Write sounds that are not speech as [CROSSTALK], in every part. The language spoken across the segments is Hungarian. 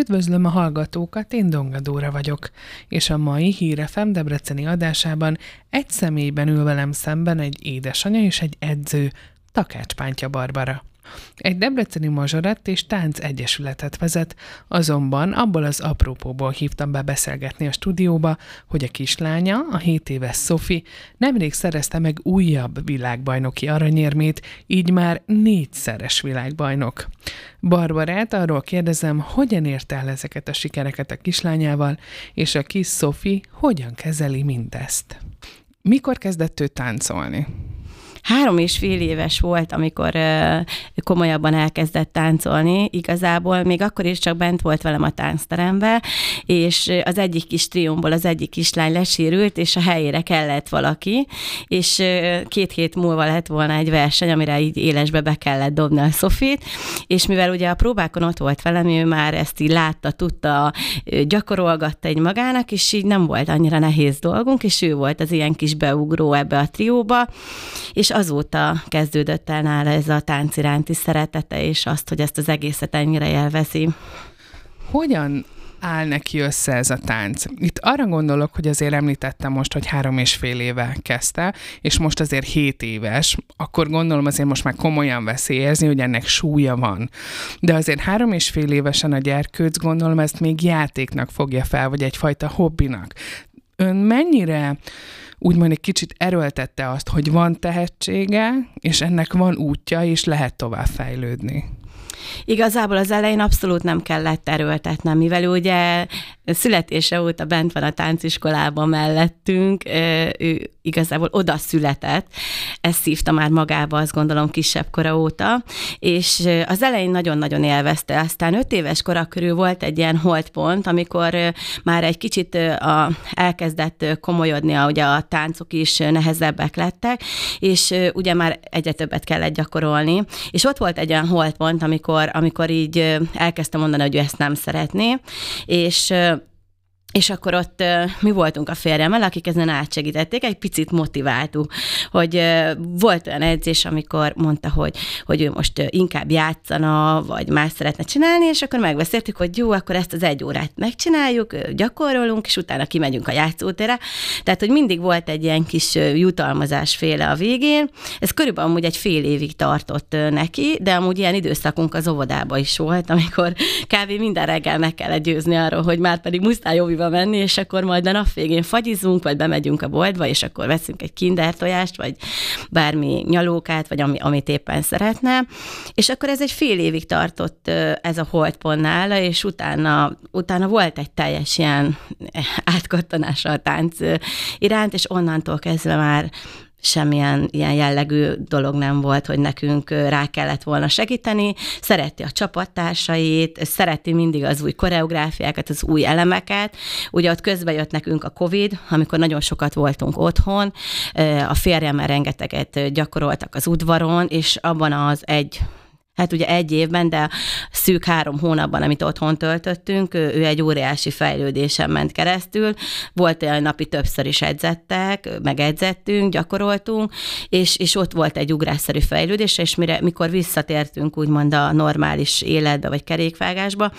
Üdvözlöm a hallgatókat, én Dongadóra vagyok, és a mai Hírefem Debreceni adásában egy személyben ül velem szemben egy édesanyja és egy edző, Takács Pántja Barbara. Egy debreceni mazsorat és tánc egyesületet vezet, azonban abból az aprópóból hívtam be beszélgetni a stúdióba, hogy a kislánya, a 7 éves Sophie nemrég szerezte meg újabb világbajnoki aranyérmét, így már négyszeres világbajnok. Barbarát arról kérdezem, hogyan érte el ezeket a sikereket a kislányával, és a kis Sophie hogyan kezeli mindezt. Mikor kezdett ő táncolni? Három és fél éves volt, amikor komolyabban elkezdett táncolni. Igazából még akkor is csak bent volt velem a táncterembe, és az egyik kis triumból az egyik kislány lesérült, és a helyére kellett valaki, és két hét múlva lett volna egy verseny, amire így élesbe be kellett dobni a Sofit, és mivel ugye a próbákon ott volt velem, ő már ezt így látta, tudta, gyakorolgatta egy magának, és így nem volt annyira nehéz dolgunk, és ő volt az ilyen kis beugró ebbe a trióba, és és azóta kezdődött el nála ez a tánc iránti szeretete, és azt, hogy ezt az egészet ennyire élvezi. Hogyan áll neki össze ez a tánc. Itt arra gondolok, hogy azért említettem most, hogy három és fél éve kezdte, és most azért hét éves, akkor gondolom azért most már komolyan veszi érzni, hogy ennek súlya van. De azért három és fél évesen a gyerkőc gondolom ezt még játéknak fogja fel, vagy egyfajta hobbinak. Ön mennyire úgymond egy kicsit erőltette azt, hogy van tehetsége, és ennek van útja, és lehet tovább fejlődni. Igazából az elején abszolút nem kellett erőltetnem, mivel ugye születése óta bent van a tánciskolában mellettünk, ő igazából oda született, ezt szívta már magába, azt gondolom kisebb kora óta, és az elején nagyon-nagyon élvezte, aztán öt éves kora körül volt egy ilyen holdpont, amikor már egy kicsit a, elkezdett komolyodni, ugye a táncok is nehezebbek lettek, és ugye már egyre többet kellett gyakorolni, és ott volt egy olyan holdpont, amikor, amikor így elkezdte mondani, hogy ő ezt nem szeretné, és és akkor ott mi voltunk a férjemmel, akik ezen átsegítették, egy picit motiváltuk, hogy volt olyan edzés, amikor mondta, hogy, hogy ő most inkább játszana, vagy más szeretne csinálni, és akkor megbeszéltük, hogy jó, akkor ezt az egy órát megcsináljuk, gyakorolunk, és utána kimegyünk a játszótérre. Tehát, hogy mindig volt egy ilyen kis jutalmazás féle a végén. Ez körülbelül amúgy egy fél évig tartott neki, de amúgy ilyen időszakunk az óvodába is volt, amikor kb. minden reggel meg kell győzni arról, hogy már pedig muszáj jó moziba menni, és akkor majd a nap végén fagyizunk, vagy bemegyünk a boltba, és akkor veszünk egy kinder tojást, vagy bármi nyalókát, vagy ami, amit éppen szeretne. És akkor ez egy fél évig tartott ez a holdpont nála, és utána, utána volt egy teljes ilyen átkattanása a tánc iránt, és onnantól kezdve már semmilyen ilyen jellegű dolog nem volt, hogy nekünk rá kellett volna segíteni. Szereti a csapattársait, szereti mindig az új koreográfiákat, az új elemeket. Ugye ott közben jött nekünk a COVID, amikor nagyon sokat voltunk otthon, a férjemmel rengeteget gyakoroltak az udvaron, és abban az egy hát ugye egy évben, de szűk három hónapban, amit otthon töltöttünk, ő egy óriási fejlődésen ment keresztül. Volt olyan napi többször is edzettek, meg edzettünk, gyakoroltunk, és, és ott volt egy ugrásszerű fejlődés, és mire, mikor visszatértünk úgymond a normális életbe, vagy kerékvágásba,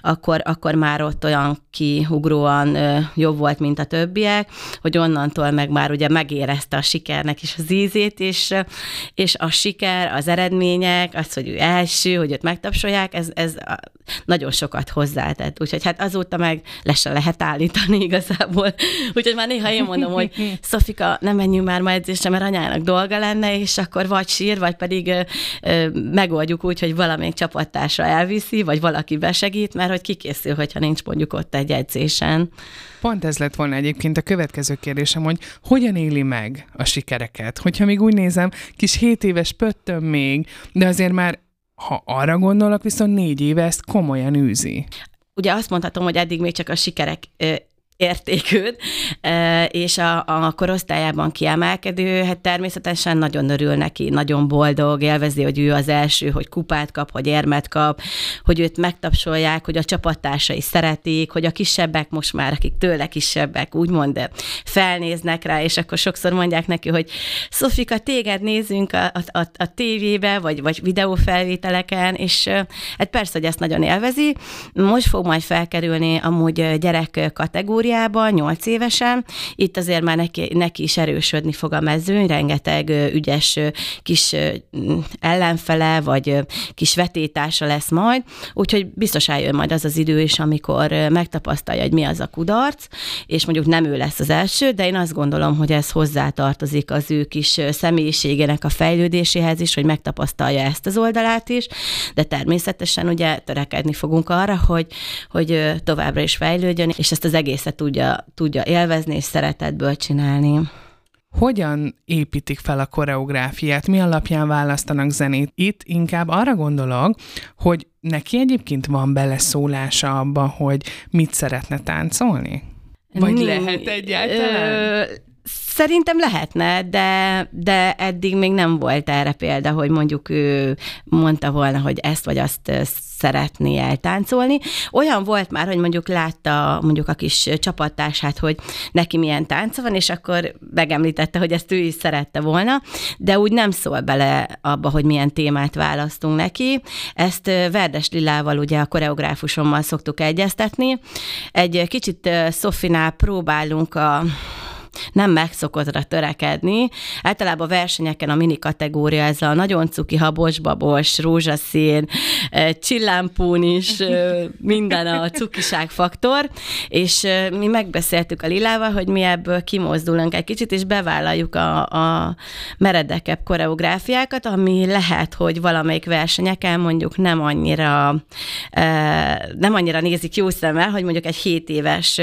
akkor, akkor már ott olyan kiugróan jobb volt, mint a többiek, hogy onnantól meg már ugye megérezte a sikernek is az ízét, és, és a siker, az eredmények, az, hogy ő első, hogy őt megtapsolják, ez, ez nagyon sokat hozzátett. Úgyhogy hát azóta meg le se lehet állítani igazából. [LAUGHS] Úgyhogy már néha én mondom, hogy [LAUGHS] Szofika, nem menjünk már ma edzésre, mert anyának dolga lenne, és akkor vagy sír, vagy pedig ö, ö, megoldjuk úgy, hogy valamelyik csapattársra elviszi, vagy valaki besegít, mert hogy kikészül, hogyha nincs mondjuk ott egy edzésen. Pont ez lett volna egyébként a következő kérdésem, hogy hogyan éli meg a sikereket? Hogyha még úgy nézem, kis 7 éves pöttöm még, de azért már ha arra gondolok, viszont négy éve ezt komolyan űzi. Ugye azt mondhatom, hogy eddig még csak a sikerek értékűt, és a, a korosztályában kiemelkedő, hát természetesen nagyon örül neki, nagyon boldog, élvezi, hogy ő az első, hogy kupát kap, hogy érmet kap, hogy őt megtapsolják, hogy a csapattársai szeretik, hogy a kisebbek most már, akik tőle kisebbek, úgymond felnéznek rá, és akkor sokszor mondják neki, hogy Szofika, téged nézünk a, a, a, a tévébe, vagy, vagy videófelvételeken, és hát persze, hogy ezt nagyon élvezi. Most fog majd felkerülni amúgy gyerek kategória, kategóriába, 8 évesen. Itt azért már neki, neki is erősödni fog a mezőny, rengeteg ügyes kis ellenfele, vagy kis vetétása lesz majd, úgyhogy biztos eljön majd az az idő is, amikor megtapasztalja, hogy mi az a kudarc, és mondjuk nem ő lesz az első, de én azt gondolom, hogy ez hozzátartozik az ő kis személyiségének a fejlődéséhez is, hogy megtapasztalja ezt az oldalát is, de természetesen ugye törekedni fogunk arra, hogy, hogy továbbra is fejlődjön, és ezt az egészet tudja, tudja élvezni és szeretetből csinálni. Hogyan építik fel a koreográfiát? Mi alapján választanak zenét? Itt inkább arra gondolok, hogy neki egyébként van beleszólása abba, hogy mit szeretne táncolni? Vagy Mi, lehet egyáltalán? Ö, Szerintem lehetne, de, de eddig még nem volt erre példa, hogy mondjuk ő mondta volna, hogy ezt vagy azt szeretné eltáncolni. Olyan volt már, hogy mondjuk látta mondjuk a kis csapattársát, hogy neki milyen tánca van, és akkor megemlítette, hogy ezt ő is szerette volna, de úgy nem szól bele abba, hogy milyen témát választunk neki. Ezt Verdes Lilával, ugye a koreográfusommal szoktuk egyeztetni. Egy kicsit Szofinál próbálunk a nem megszokottra törekedni. Általában a versenyeken a mini kategória, ez a nagyon cuki, habos, babos, rózsaszín, csillámpún is, minden a cukiság faktor, és mi megbeszéltük a Lilával, hogy mi ebből kimozdulunk egy kicsit, és bevállaljuk a, a meredekebb koreográfiákat, ami lehet, hogy valamelyik versenyeken mondjuk nem annyira nem annyira nézik jó szemmel, hogy mondjuk egy 7 éves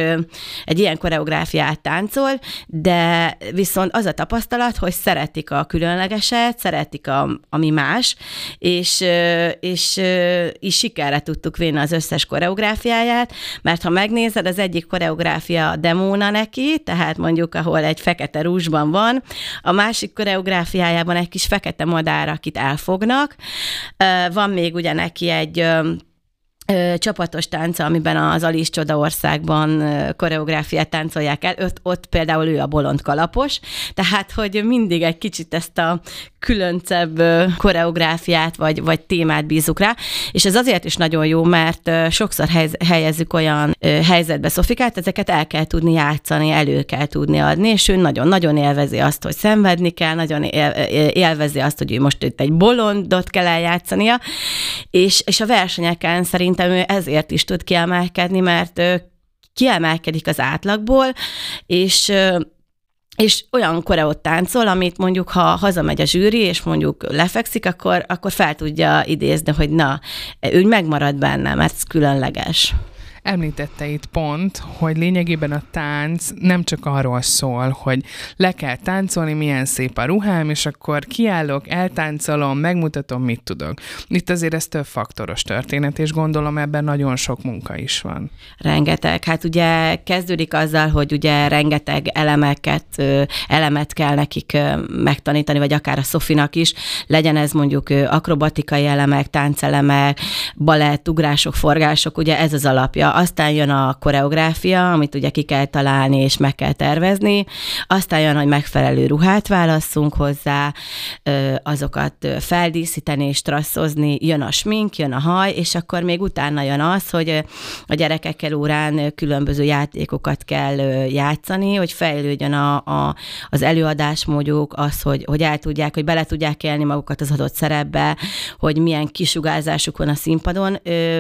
egy ilyen koreográfiát táncol, de viszont az a tapasztalat, hogy szeretik a különlegeset, szeretik a, ami más, és, és is sikerre tudtuk vinni az összes koreográfiáját, mert ha megnézed, az egyik koreográfia demóna neki, tehát mondjuk, ahol egy fekete rúzsban van, a másik koreográfiájában egy kis fekete madár, akit elfognak. Van még ugye neki egy csapatos tánca, amiben az Alice Csodaországban koreográfiát táncolják el, ott, ott például ő a bolond kalapos, tehát hogy mindig egy kicsit ezt a különcebb koreográfiát vagy, vagy témát bízunk rá, és ez azért is nagyon jó, mert sokszor helyezzük olyan helyzetbe Szofikát, ezeket el kell tudni játszani, elő kell tudni adni, és ő nagyon-nagyon élvezi azt, hogy szenvedni kell, nagyon élvezi azt, hogy ő most itt egy bolondot kell eljátszania, és, és a versenyeken szerintem ő ezért is tud kiemelkedni, mert kiemelkedik az átlagból, és és olyan koreót táncol, amit mondjuk, ha hazamegy a zsűri, és mondjuk lefekszik, akkor, akkor fel tudja idézni, hogy na, ő megmarad benne, mert ez különleges. Említette itt pont, hogy lényegében a tánc nem csak arról szól, hogy le kell táncolni, milyen szép a ruhám, és akkor kiállok, eltáncolom, megmutatom, mit tudok. Itt azért ez több faktoros történet, és gondolom ebben nagyon sok munka is van. Rengeteg. Hát ugye kezdődik azzal, hogy ugye rengeteg elemeket, elemet kell nekik megtanítani, vagy akár a Szofinak is, legyen ez mondjuk akrobatikai elemek, táncelemek, balett, ugrások, forgások, ugye ez az alapja aztán jön a koreográfia, amit ugye ki kell találni és meg kell tervezni, aztán jön, hogy megfelelő ruhát válasszunk hozzá, azokat feldíszíteni és stresszozni, jön a smink, jön a haj, és akkor még utána jön az, hogy a gyerekekkel órán különböző játékokat kell játszani, hogy fejlődjön a, a, az előadásmódjuk, az, hogy, hogy el tudják, hogy bele tudják élni magukat az adott szerepbe, hogy milyen kisugárzásuk van a színpadon.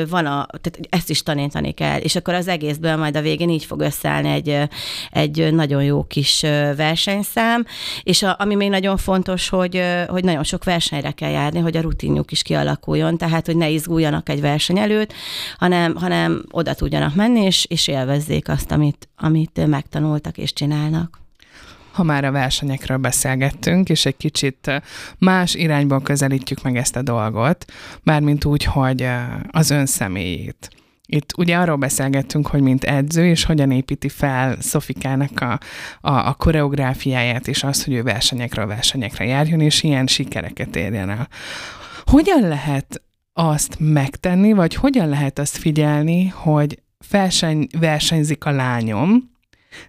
Van a, tehát ezt is tanítani kell kell, és akkor az egészből majd a végén így fog összeállni egy, egy nagyon jó kis versenyszám, és a, ami még nagyon fontos, hogy, hogy nagyon sok versenyre kell járni, hogy a rutinjuk is kialakuljon, tehát hogy ne izguljanak egy verseny előtt, hanem, hanem oda tudjanak menni, és, és élvezzék azt, amit, amit megtanultak és csinálnak. Ha már a versenyekről beszélgettünk, és egy kicsit más irányból közelítjük meg ezt a dolgot, mármint úgy, hogy az ön személyét Itt ugye arról beszélgettünk, hogy mint edző, és hogyan építi fel Szofikának a, a, a koreográfiáját, és azt, hogy ő versenyekről versenyekre járjon, és ilyen sikereket érjen el. Hogyan lehet azt megtenni, vagy hogyan lehet azt figyelni, hogy verseny, versenyzik a lányom,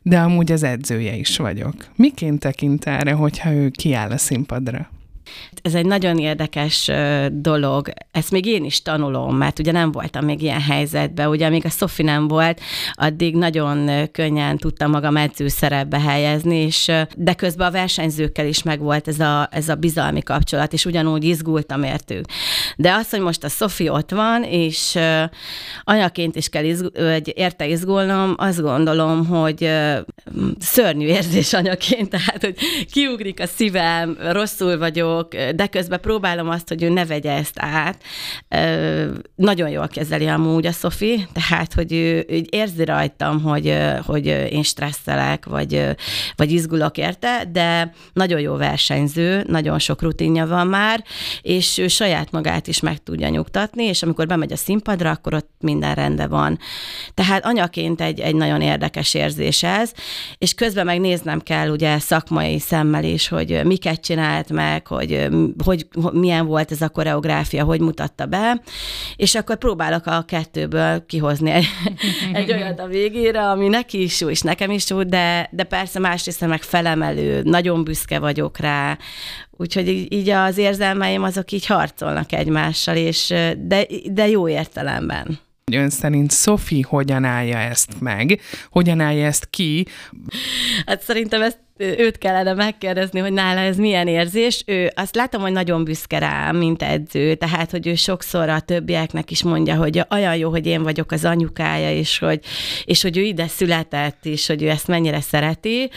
de amúgy az edzője is vagyok. Miként tekint erre, hogyha ő kiáll a színpadra? Ez egy nagyon érdekes dolog. Ezt még én is tanulom, mert ugye nem voltam még ilyen helyzetben. Ugye amíg a Szofi nem volt, addig nagyon könnyen tudtam magam edző szerepbe helyezni, és de közben a versenyzőkkel is megvolt ez a, ez a bizalmi kapcsolat, és ugyanúgy izgultam értük. De az, hogy most a Szofi ott van, és anyaként is kell izg- érte izgulnom, azt gondolom, hogy szörnyű érzés anyaként, [LAUGHS] tehát, hogy kiugrik a szívem, rosszul vagyok, vagyok, de közben próbálom azt, hogy ő ne vegye ezt át. Nagyon jól kezeli amúgy a Szofi, tehát, hogy ő, ő érzi rajtam, hogy, hogy én stresszelek, vagy, vagy izgulok érte, de nagyon jó versenyző, nagyon sok rutinja van már, és ő saját magát is meg tudja nyugtatni, és amikor bemegy a színpadra, akkor ott minden rendben van. Tehát anyaként egy, egy nagyon érdekes érzés ez, és közben meg néznem kell ugye szakmai szemmel is, hogy miket csinált meg, hogy hogy, hogy milyen volt ez a koreográfia, hogy mutatta be, és akkor próbálok a kettőből kihozni egy, [LAUGHS] egy olyat a végére, ami neki is jó, és nekem is jó, de, de persze másrészt meg felemelő, nagyon büszke vagyok rá, Úgyhogy így az érzelmeim azok így harcolnak egymással, és de, de jó értelemben. Ön szerint Szofi hogyan állja ezt meg? Hogyan állja ezt ki? Hát szerintem ezt őt kellene megkérdezni, hogy nála ez milyen érzés. Ő azt látom, hogy nagyon büszke rám, mint edző, tehát, hogy ő sokszor a többieknek is mondja, hogy olyan jó, hogy én vagyok az anyukája, és hogy, és hogy ő ide született, és hogy ő ezt mennyire szereti.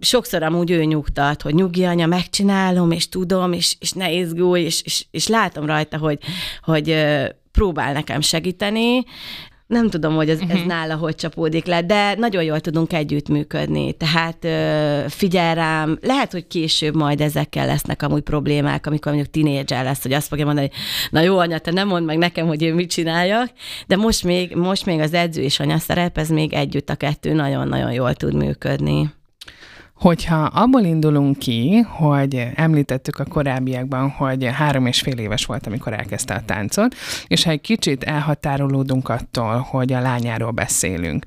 Sokszor amúgy ő nyugtat, hogy nyugi anya, megcsinálom, és tudom, és, és ne izgulj, és, és, és látom rajta, hogy, hogy próbál nekem segíteni, nem tudom, hogy ez, uh-huh. ez mhm. nála hogy csapódik le, de nagyon jól tudunk együttműködni. Tehát figyel rám, lehet, hogy később majd ezekkel lesznek amúgy problémák, amikor mondjuk tinédzser lesz, hogy azt fogja mondani, hogy na jó anya, te nem mondd meg nekem, hogy én mit csináljak, de most még, most még az edző és anya szerep, ez még együtt a kettő nagyon-nagyon jól tud működni. Hogyha abból indulunk ki, hogy említettük a korábbiakban, hogy három és fél éves volt, amikor elkezdte a táncot, és ha egy kicsit elhatárolódunk attól, hogy a lányáról beszélünk,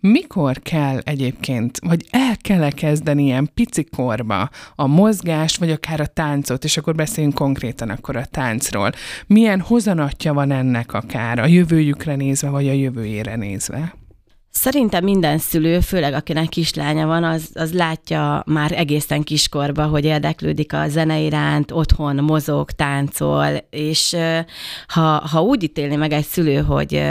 mikor kell egyébként, vagy el kell-e kezdeni ilyen pici korba a mozgás, vagy akár a táncot, és akkor beszéljünk konkrétan akkor a táncról. Milyen hozanatja van ennek akár a jövőjükre nézve, vagy a jövőjére nézve? Szerintem minden szülő, főleg akinek kislánya van, az, az látja már egészen kiskorba, hogy érdeklődik a zene iránt, otthon mozog, táncol, és ha, ha úgy ítélni meg egy szülő, hogy,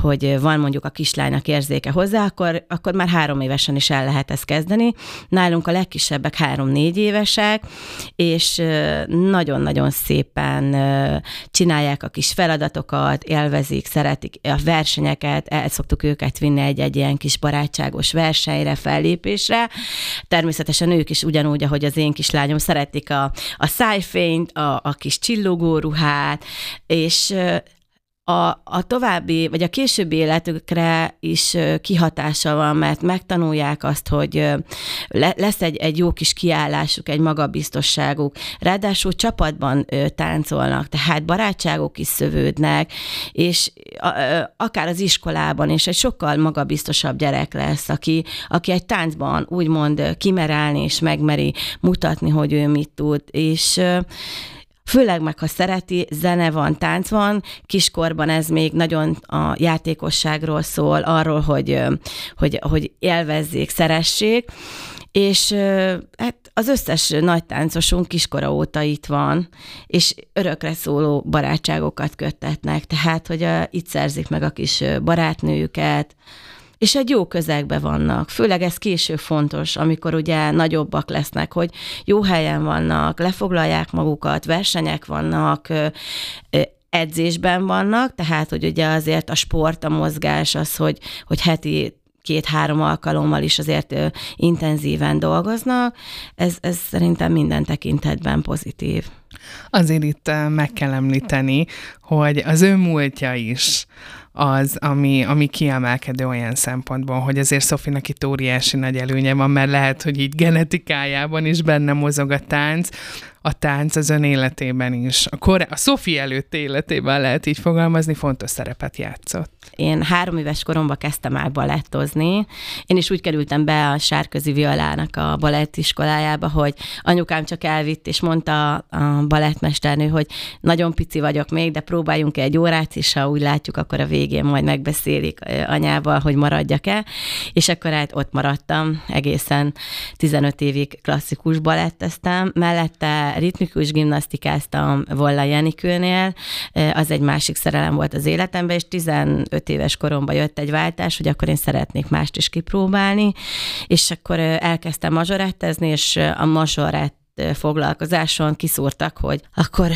hogy van mondjuk a kislánynak érzéke hozzá, akkor, akkor már három évesen is el lehet ezt kezdeni. Nálunk a legkisebbek három-négy évesek, és nagyon-nagyon szépen csinálják a kis feladatokat, élvezik, szeretik a versenyeket, el szoktuk őket vinni egy egy-egy ilyen kis barátságos versenyre, fellépésre. Természetesen ők is ugyanúgy, ahogy az én kislányom szeretik a, a szájfényt, a, a kis csillogó ruhát, és a, a további, vagy a későbbi életükre is kihatása van, mert megtanulják azt, hogy le, lesz egy, egy jó kis kiállásuk, egy magabiztosságuk. Ráadásul csapatban táncolnak, tehát barátságok is szövődnek, és akár az iskolában is egy sokkal magabiztosabb gyerek lesz, aki, aki egy táncban úgymond kimerálni és megmeri mutatni, hogy ő mit tud, és főleg meg, ha szereti, zene van, tánc van, kiskorban ez még nagyon a játékosságról szól, arról, hogy, hogy, hogy élvezzék, szeressék, és hát az összes nagy táncosunk kiskora óta itt van, és örökre szóló barátságokat köttetnek, tehát, hogy itt szerzik meg a kis barátnőjüket, és egy jó közegben vannak. Főleg ez késő fontos, amikor ugye nagyobbak lesznek, hogy jó helyen vannak, lefoglalják magukat, versenyek vannak, edzésben vannak, tehát hogy ugye azért a sport, a mozgás az, hogy, hogy heti két-három alkalommal is azért intenzíven dolgoznak, ez, ez szerintem minden tekintetben pozitív. Azért itt meg kell említeni, hogy az ő múltja is az, ami, ami kiemelkedő olyan szempontból, hogy azért Szofinak itt óriási nagy előnye van, mert lehet, hogy így genetikájában is benne mozog a tánc, a tánc az ön életében is, a, kor- a Szofi előtt életében lehet így fogalmazni, fontos szerepet játszott. Én három éves koromban kezdtem el balettozni. Én is úgy kerültem be a Sárközi Violának a balettiskolájába, hogy anyukám csak elvitt, és mondta a balettmesternő, hogy nagyon pici vagyok még, de próbáljunk egy órát, és ha úgy látjuk, akkor a végén majd megbeszélik anyával, hogy maradjak-e. És akkor hát ott maradtam, egészen 15 évig klasszikus baletteztem. Mellette ritmikus gimnasztikáztam Volla Jenikőnél, az egy másik szerelem volt az életemben, és 15 éves koromban jött egy váltás, hogy akkor én szeretnék mást is kipróbálni, és akkor elkezdtem mazsorettezni, és a mazsorett foglalkozáson kiszúrtak, hogy akkor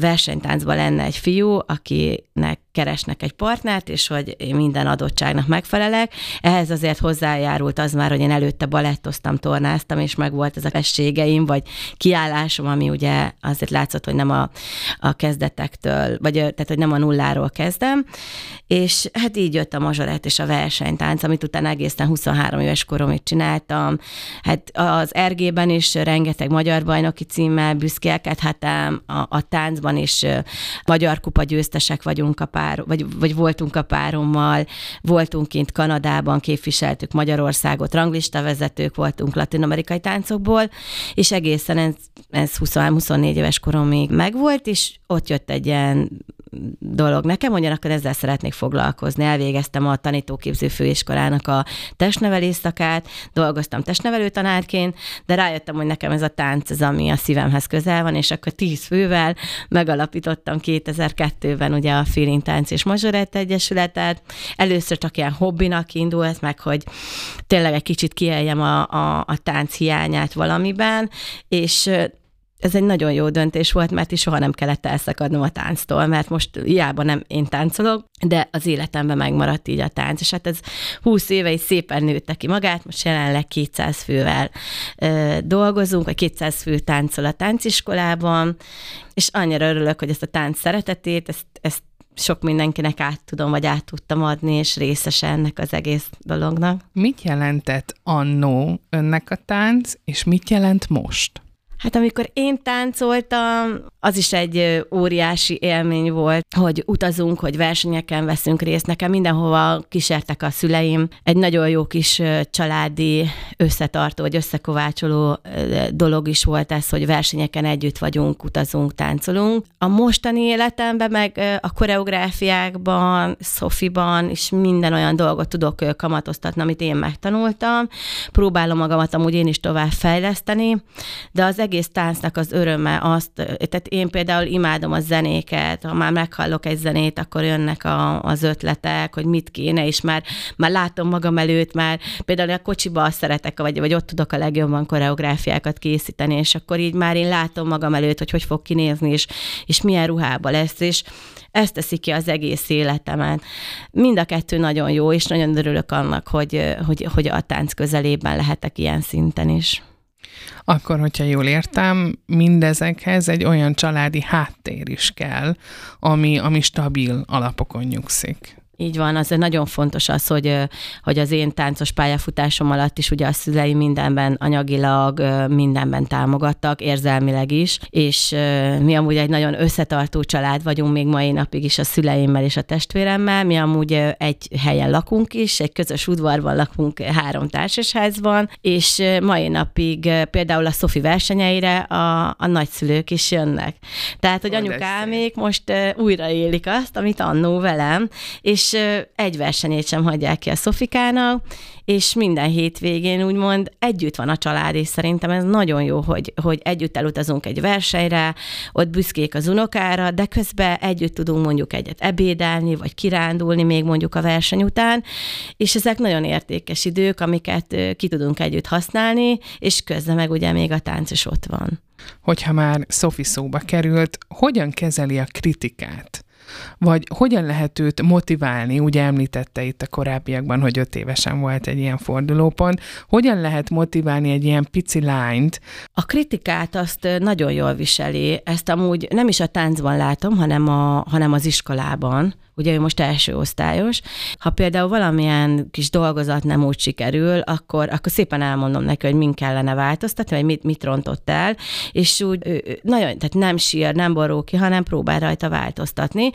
versenytáncban lenne egy fiú, akinek keresnek egy partnert, és hogy minden adottságnak megfelelek. Ehhez azért hozzájárult az már, hogy én előtte balettoztam, tornáztam, és meg volt ez a fességeim, vagy kiállásom, ami ugye azért látszott, hogy nem a, a kezdetektől, vagy tehát, hogy nem a nulláról kezdem. És hát így jött a mazsolett és a versenytánc, amit utána egészen 23 éves koromig csináltam. Hát az RG-ben is rengeteg magyar bajnoki címmel büszkélkedhetem, a, a táncban is magyar kupa győztesek vagyunk a pár, vagy, vagy voltunk a párommal, voltunk kint Kanadában, képviseltük Magyarországot, ranglista vezetők voltunk latin-amerikai táncokból, és egészen ez, ez 23-24 éves koromig megvolt, és ott jött egy ilyen dolog nekem, ugyanakkor ezzel szeretnék foglalkozni. Elvégeztem a tanítóképző főiskolának a testnevelés szakát, dolgoztam testnevelő tanárként, de rájöttem, hogy nekem ez a tánc az, ami a szívemhez közel van, és akkor tíz fővel megalapítottam 2002-ben ugye a Feeling Tánc és Mazsorett Egyesületet. Először csak ilyen hobbinak indult, meg hogy tényleg egy kicsit kieljem a, a, a tánc hiányát valamiben, és ez egy nagyon jó döntés volt, mert is soha nem kellett elszakadnom a tánctól, mert most hiába nem én táncolok, de az életemben megmaradt így a tánc, és hát ez 20 éve is szépen nőtte ki magát, most jelenleg 200 fővel ö, dolgozunk, vagy 200 fő táncol a tánciskolában, és annyira örülök, hogy ezt a tánc szeretetét, ezt, ezt sok mindenkinek át tudom, vagy át tudtam adni, és részese ennek az egész dolognak. Mit jelentett annó önnek a tánc, és mit jelent most? Hát amikor én táncoltam, az is egy óriási élmény volt, hogy utazunk, hogy versenyeken veszünk részt. Nekem mindenhova kísértek a szüleim. Egy nagyon jó kis családi összetartó, vagy összekovácsoló dolog is volt ez, hogy versenyeken együtt vagyunk, utazunk, táncolunk. A mostani életemben meg a koreográfiákban, szofiban is minden olyan dolgot tudok kamatoztatni, amit én megtanultam. Próbálom magamat amúgy én is tovább fejleszteni, de az egész táncnak az öröme azt, tehát én például imádom a zenéket, ha már meghallok egy zenét, akkor jönnek a, az ötletek, hogy mit kéne, és már, már látom magam előtt, már például a kocsiba szeretek, vagy, vagy ott tudok a legjobban koreográfiákat készíteni, és akkor így már én látom magam előtt, hogy hogy fog kinézni, és, és milyen ruhába lesz, és ez teszi ki az egész életemen. Mind a kettő nagyon jó, és nagyon örülök annak, hogy, hogy, hogy a tánc közelében lehetek ilyen szinten is akkor, hogyha jól értem, mindezekhez egy olyan családi háttér is kell, ami, ami stabil alapokon nyugszik. Így van, az nagyon fontos az, hogy, hogy az én táncos pályafutásom alatt is ugye a szüleim mindenben anyagilag, mindenben támogattak, érzelmileg is, és mi amúgy egy nagyon összetartó család vagyunk még mai napig is a szüleimmel és a testvéremmel. Mi amúgy egy helyen lakunk is, egy közös udvarban lakunk három társasházban, és mai napig például a Szofi versenyeire a, a nagyszülők is jönnek. Tehát, hogy anyukámék most újraélik azt, amit annó velem, és egy versenyét sem hagyják ki a Szofikának, és minden hétvégén úgymond együtt van a család, és szerintem ez nagyon jó, hogy, hogy együtt elutazunk egy versenyre, ott büszkék az unokára, de közben együtt tudunk mondjuk egyet ebédelni, vagy kirándulni még mondjuk a verseny után, és ezek nagyon értékes idők, amiket ki tudunk együtt használni, és közben meg ugye még a tánc is ott van. Hogyha már Szofi szóba került, hogyan kezeli a kritikát? Vagy hogyan lehet őt motiválni, ugye említette itt a korábbiakban, hogy öt évesen volt egy ilyen fordulópont, hogyan lehet motiválni egy ilyen pici lányt? A kritikát azt nagyon jól viseli, ezt amúgy nem is a táncban látom, hanem, a, hanem az iskolában, ugye ő most első osztályos, ha például valamilyen kis dolgozat nem úgy sikerül, akkor, akkor szépen elmondom neki, hogy min kellene változtatni, vagy mit, mit rontott el, és úgy ő, nagyon, tehát nem sír, nem borul ki, hanem próbál rajta változtatni.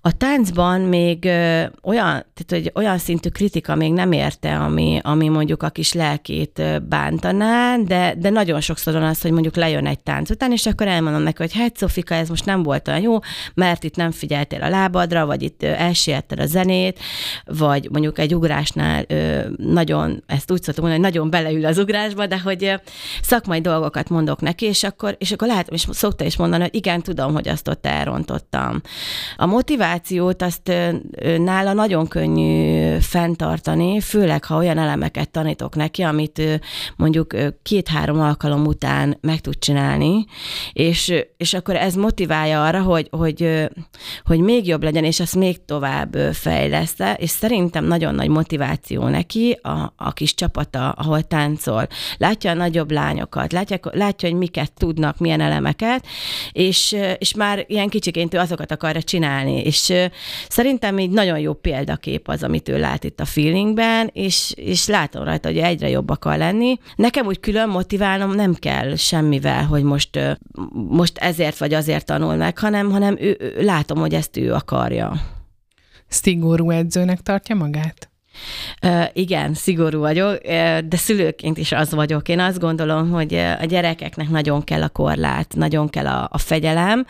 A táncban még olyan, tehát, hogy olyan szintű kritika még nem érte, ami, ami mondjuk a kis lelkét bántaná, de, de nagyon sokszor van az, hogy mondjuk lejön egy tánc után, és akkor elmondom neki, hogy hát Szofika, ez most nem volt olyan jó, mert itt nem figyeltél a lábadra, vagy itt elsietted a zenét, vagy mondjuk egy ugrásnál nagyon, ezt úgy szoktam mondani, hogy nagyon beleül az ugrásba, de hogy szakmai dolgokat mondok neki, és akkor, és akkor látom, és szokta is mondani, hogy igen, tudom, hogy azt ott elrontottam. A motivációt azt nála nagyon könnyű fenntartani, főleg, ha olyan elemeket tanítok neki, amit mondjuk két-három alkalom után meg tud csinálni, és, és akkor ez motiválja arra, hogy, hogy, hogy még jobb legyen, és azt még tovább fejlesz és szerintem nagyon nagy motiváció neki a, a kis csapata, ahol táncol. Látja a nagyobb lányokat, látja, látja, hogy miket tudnak, milyen elemeket, és, és már ilyen kicsiként ő azokat akarja csinálni, és szerintem így nagyon jó példakép az, amit ő lát itt a feelingben, és, és látom rajta, hogy egyre jobb akar lenni. Nekem úgy külön motiválnom nem kell semmivel, hogy most, most ezért vagy azért tanul meg, hanem, hanem ő, ő, látom, hogy ezt ő akarja. Szigorú edzőnek tartja magát? Uh, igen, szigorú vagyok, de szülőként is az vagyok. Én azt gondolom, hogy a gyerekeknek nagyon kell a korlát, nagyon kell a, a fegyelem.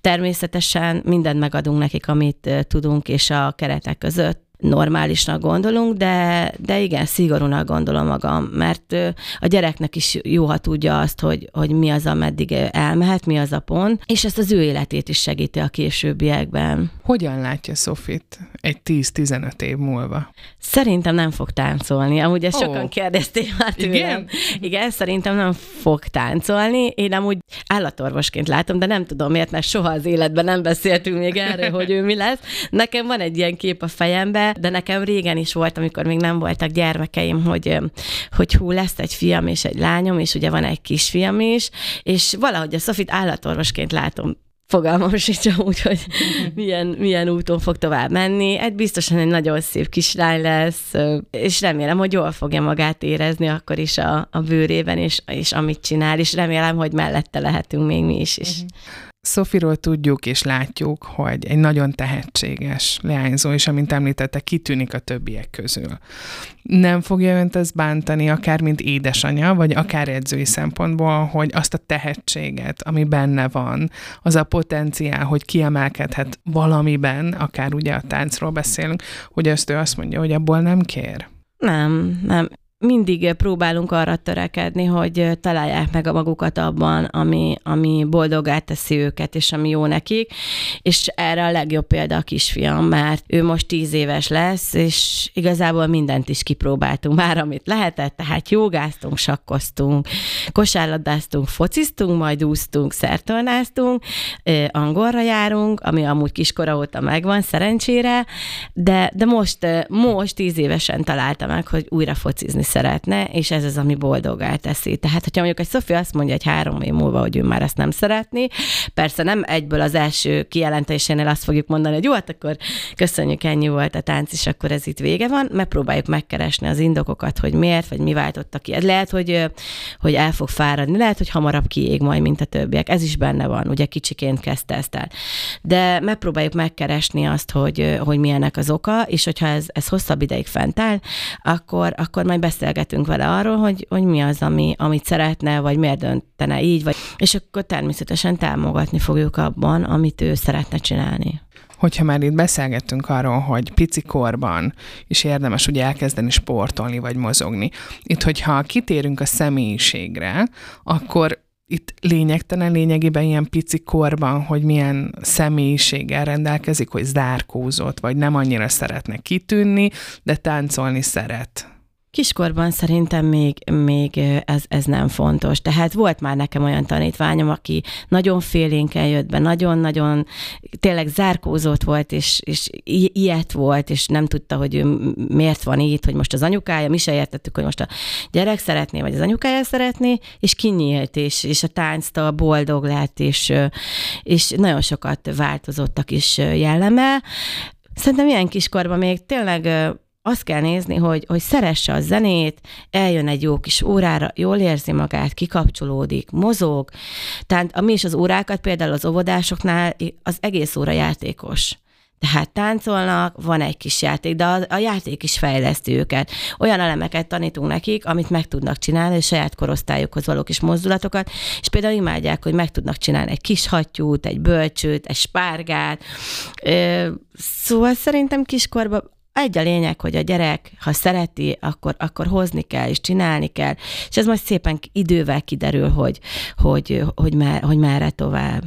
Természetesen mindent megadunk nekik, amit tudunk, és a keretek között normálisnak gondolunk, de, de igen, szigorúnak gondolom magam, mert a gyereknek is jó, ha tudja azt, hogy, hogy mi az, ameddig elmehet, mi az a pont, és ezt az ő életét is segíti a későbbiekben. Hogyan látja Sofit egy 10-15 év múlva? Szerintem nem fog táncolni. Amúgy ezt oh. sokan kérdezték már tőlem. Igen? Igen, szerintem nem fog táncolni. Én amúgy állatorvosként látom, de nem tudom miért, mert soha az életben nem beszéltünk még erről, hogy ő mi lesz. Nekem van egy ilyen kép a fejemben, de nekem régen is volt, amikor még nem voltak gyermekeim, hogy, hogy hú, lesz egy fiam és egy lányom, és ugye van egy kisfiam is, és valahogy a Sofit állatorvosként látom fogalmam [LAUGHS] sincs úgy, hogy milyen, milyen úton fog tovább menni. Egy biztosan egy nagyon szép kislány lesz, és remélem, hogy jól fogja magát érezni akkor is a, a bőrében, és, és amit csinál, és remélem, hogy mellette lehetünk még mi is. is. Uh-huh. Szofiról tudjuk és látjuk, hogy egy nagyon tehetséges leányzó, és amint említette, kitűnik a többiek közül. Nem fogja önt ez bántani, akár mint édesanyja, vagy akár edzői szempontból, hogy azt a tehetséget, ami benne van, az a potenciál, hogy kiemelkedhet valamiben, akár ugye a táncról beszélünk, hogy ezt ő azt mondja, hogy abból nem kér? Nem, nem mindig próbálunk arra törekedni, hogy találják meg a magukat abban, ami, ami boldogát teszi őket, és ami jó nekik, és erre a legjobb példa a kisfiam, mert ő most tíz éves lesz, és igazából mindent is kipróbáltunk már, amit lehetett, tehát jogáztunk, sakkoztunk, kosárlabdáztunk, fociztunk, majd úsztunk, szertornáztunk, angolra járunk, ami amúgy kiskora óta megvan, szerencsére, de, de most, most tíz évesen találta meg, hogy újra focizni szeretne, és ez az, ami boldogá teszi. Tehát, hogyha mondjuk egy Szofi azt mondja egy három év múlva, hogy ő már ezt nem szeretné, persze nem egyből az első kijelentésénél azt fogjuk mondani, hogy jó, hát akkor köszönjük, ennyi volt a tánc, és akkor ez itt vége van, megpróbáljuk megkeresni az indokokat, hogy miért, vagy mi váltotta ki. Lehet, hogy, hogy el fog fáradni, lehet, hogy hamarabb kiég majd, mint a többiek. Ez is benne van, ugye kicsiként kezdte ezt el. De megpróbáljuk megkeresni azt, hogy, hogy milyenek az oka, és hogyha ez, ez hosszabb ideig fent áll, akkor, akkor majd beszélünk beszélgetünk vele arról, hogy, hogy mi az, ami, amit szeretne, vagy miért döntene így, vagy, és akkor természetesen támogatni fogjuk abban, amit ő szeretne csinálni hogyha már itt beszélgettünk arról, hogy pici korban is érdemes ugye elkezdeni sportolni vagy mozogni. Itt, hogyha kitérünk a személyiségre, akkor itt lényegtelen lényegében ilyen pici korban, hogy milyen személyiséggel rendelkezik, hogy zárkózott, vagy nem annyira szeretne kitűnni, de táncolni szeret. Kiskorban szerintem még, még ez, ez nem fontos. Tehát volt már nekem olyan tanítványom, aki nagyon félénken jött be, nagyon-nagyon tényleg zárkózott volt, és, és ilyet volt, és nem tudta, hogy ő miért van itt, hogy most az anyukája, mi se értettük, hogy most a gyerek szeretné, vagy az anyukája szeretné, és kinyílt, és, és a tánctal boldog lett, és, és nagyon sokat változottak is jelleme. Szerintem ilyen kiskorban még tényleg azt kell nézni, hogy, hogy szeresse a zenét, eljön egy jó kis órára, jól érzi magát, kikapcsolódik, mozog. Tehát a mi is az órákat például az óvodásoknál az egész óra játékos. Tehát táncolnak, van egy kis játék, de a, a játék is fejleszti őket. Olyan elemeket tanítunk nekik, amit meg tudnak csinálni, és saját korosztályukhoz való kis mozdulatokat, és például imádják, hogy meg tudnak csinálni egy kis hattyút, egy bölcsőt, egy spárgát. Szóval szerintem kiskorban egy a lényeg, hogy a gyerek, ha szereti, akkor, akkor hozni kell, és csinálni kell, és ez majd szépen idővel kiderül, hogy, hogy, hogy, mer, hogy merre tovább.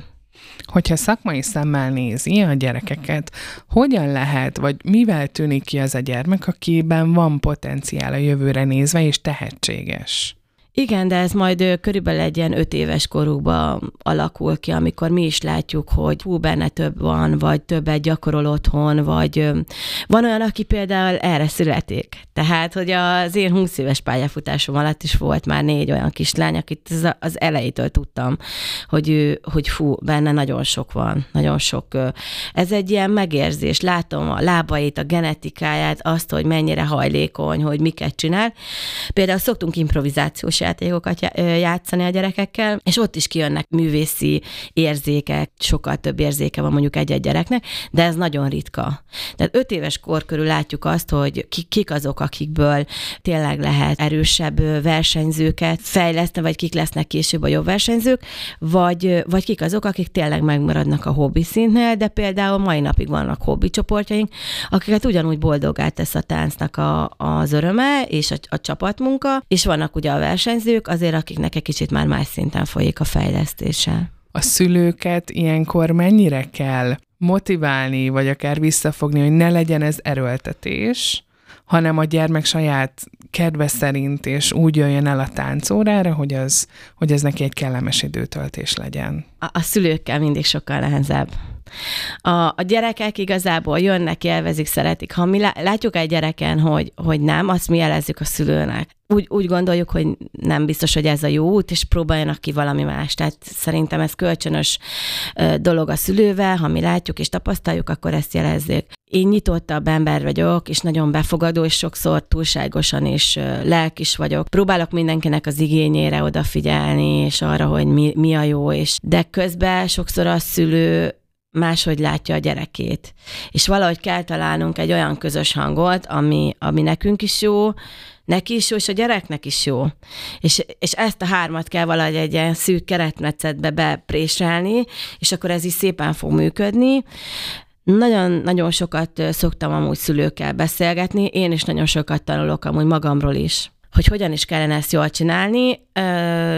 Hogyha szakmai szemmel nézi a gyerekeket, hogyan lehet, vagy mivel tűnik ki az a gyermek, akiben van potenciál a jövőre nézve, és tehetséges? Igen, de ez majd körülbelül egy ilyen öt éves korukban alakul ki, amikor mi is látjuk, hogy hú, benne több van, vagy többet gyakorol otthon, vagy van olyan, aki például erre születik. Tehát, hogy az én 20 éves pályafutásom alatt is volt már négy olyan kislány, akit az elejétől tudtam, hogy, ő, hogy fú, benne nagyon sok van, nagyon sok. Ez egy ilyen megérzés, látom a lábait, a genetikáját, azt, hogy mennyire hajlékony, hogy miket csinál. Például szoktunk improvizációs játékokat játszani a gyerekekkel, és ott is kijönnek művészi érzékek, sokkal több érzéke van mondjuk egy-egy gyereknek, de ez nagyon ritka. Tehát öt éves kor körül látjuk azt, hogy kik azok, akikből tényleg lehet erősebb versenyzőket fejleszteni, vagy kik lesznek később a jobb versenyzők, vagy, vagy kik azok, akik tényleg megmaradnak a hobbi szintnél, de például mai napig vannak hobbi csoportjaink, akiket ugyanúgy boldogá tesz a táncnak a, az öröme és a, a csapatmunka, és vannak ugye a verseny versenyzők, azért akiknek egy kicsit már más szinten folyik a fejlesztése. A szülőket ilyenkor mennyire kell motiválni, vagy akár visszafogni, hogy ne legyen ez erőltetés, hanem a gyermek saját kedve szerint, és úgy jöjjön el a táncórára, hogy, az, hogy ez neki egy kellemes időtöltés legyen. A, a szülőkkel mindig sokkal nehezebb. A, a gyerekek igazából jönnek, élvezik, szeretik. Ha mi látjuk egy gyereken, hogy, hogy nem, azt mi jelezzük a szülőnek. Úgy, úgy gondoljuk, hogy nem biztos, hogy ez a jó út, és próbáljanak ki valami más. Tehát szerintem ez kölcsönös dolog a szülővel, ha mi látjuk és tapasztaljuk, akkor ezt jelezzék. Én nyitottabb ember vagyok, és nagyon befogadó, és sokszor túlságosan is lelkis vagyok. Próbálok mindenkinek az igényére odafigyelni, és arra, hogy mi, mi a jó, és de közben sokszor a szülő máshogy látja a gyerekét. És valahogy kell találnunk egy olyan közös hangot, ami, ami nekünk is jó, neki is jó, és a gyereknek is jó. És, és ezt a hármat kell valahogy egy ilyen szűk keretmetszetbe bepréselni, és akkor ez is szépen fog működni. Nagyon-nagyon sokat szoktam amúgy szülőkkel beszélgetni, én is nagyon sokat tanulok amúgy magamról is hogy hogyan is kellene ezt jól csinálni.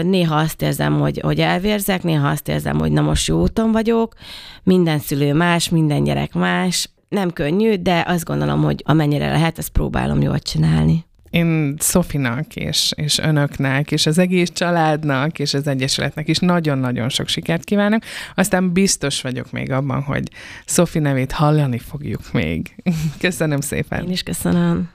Néha azt érzem, hogy, hogy elvérzek, néha azt érzem, hogy na most jó úton vagyok. Minden szülő más, minden gyerek más. Nem könnyű, de azt gondolom, hogy amennyire lehet, ezt próbálom jól csinálni én Szofinak és, és önöknek, és az egész családnak, és az Egyesületnek is nagyon-nagyon sok sikert kívánok. Aztán biztos vagyok még abban, hogy Szofi nevét hallani fogjuk még. [LAUGHS] Köszönöm szépen. Én is köszönöm.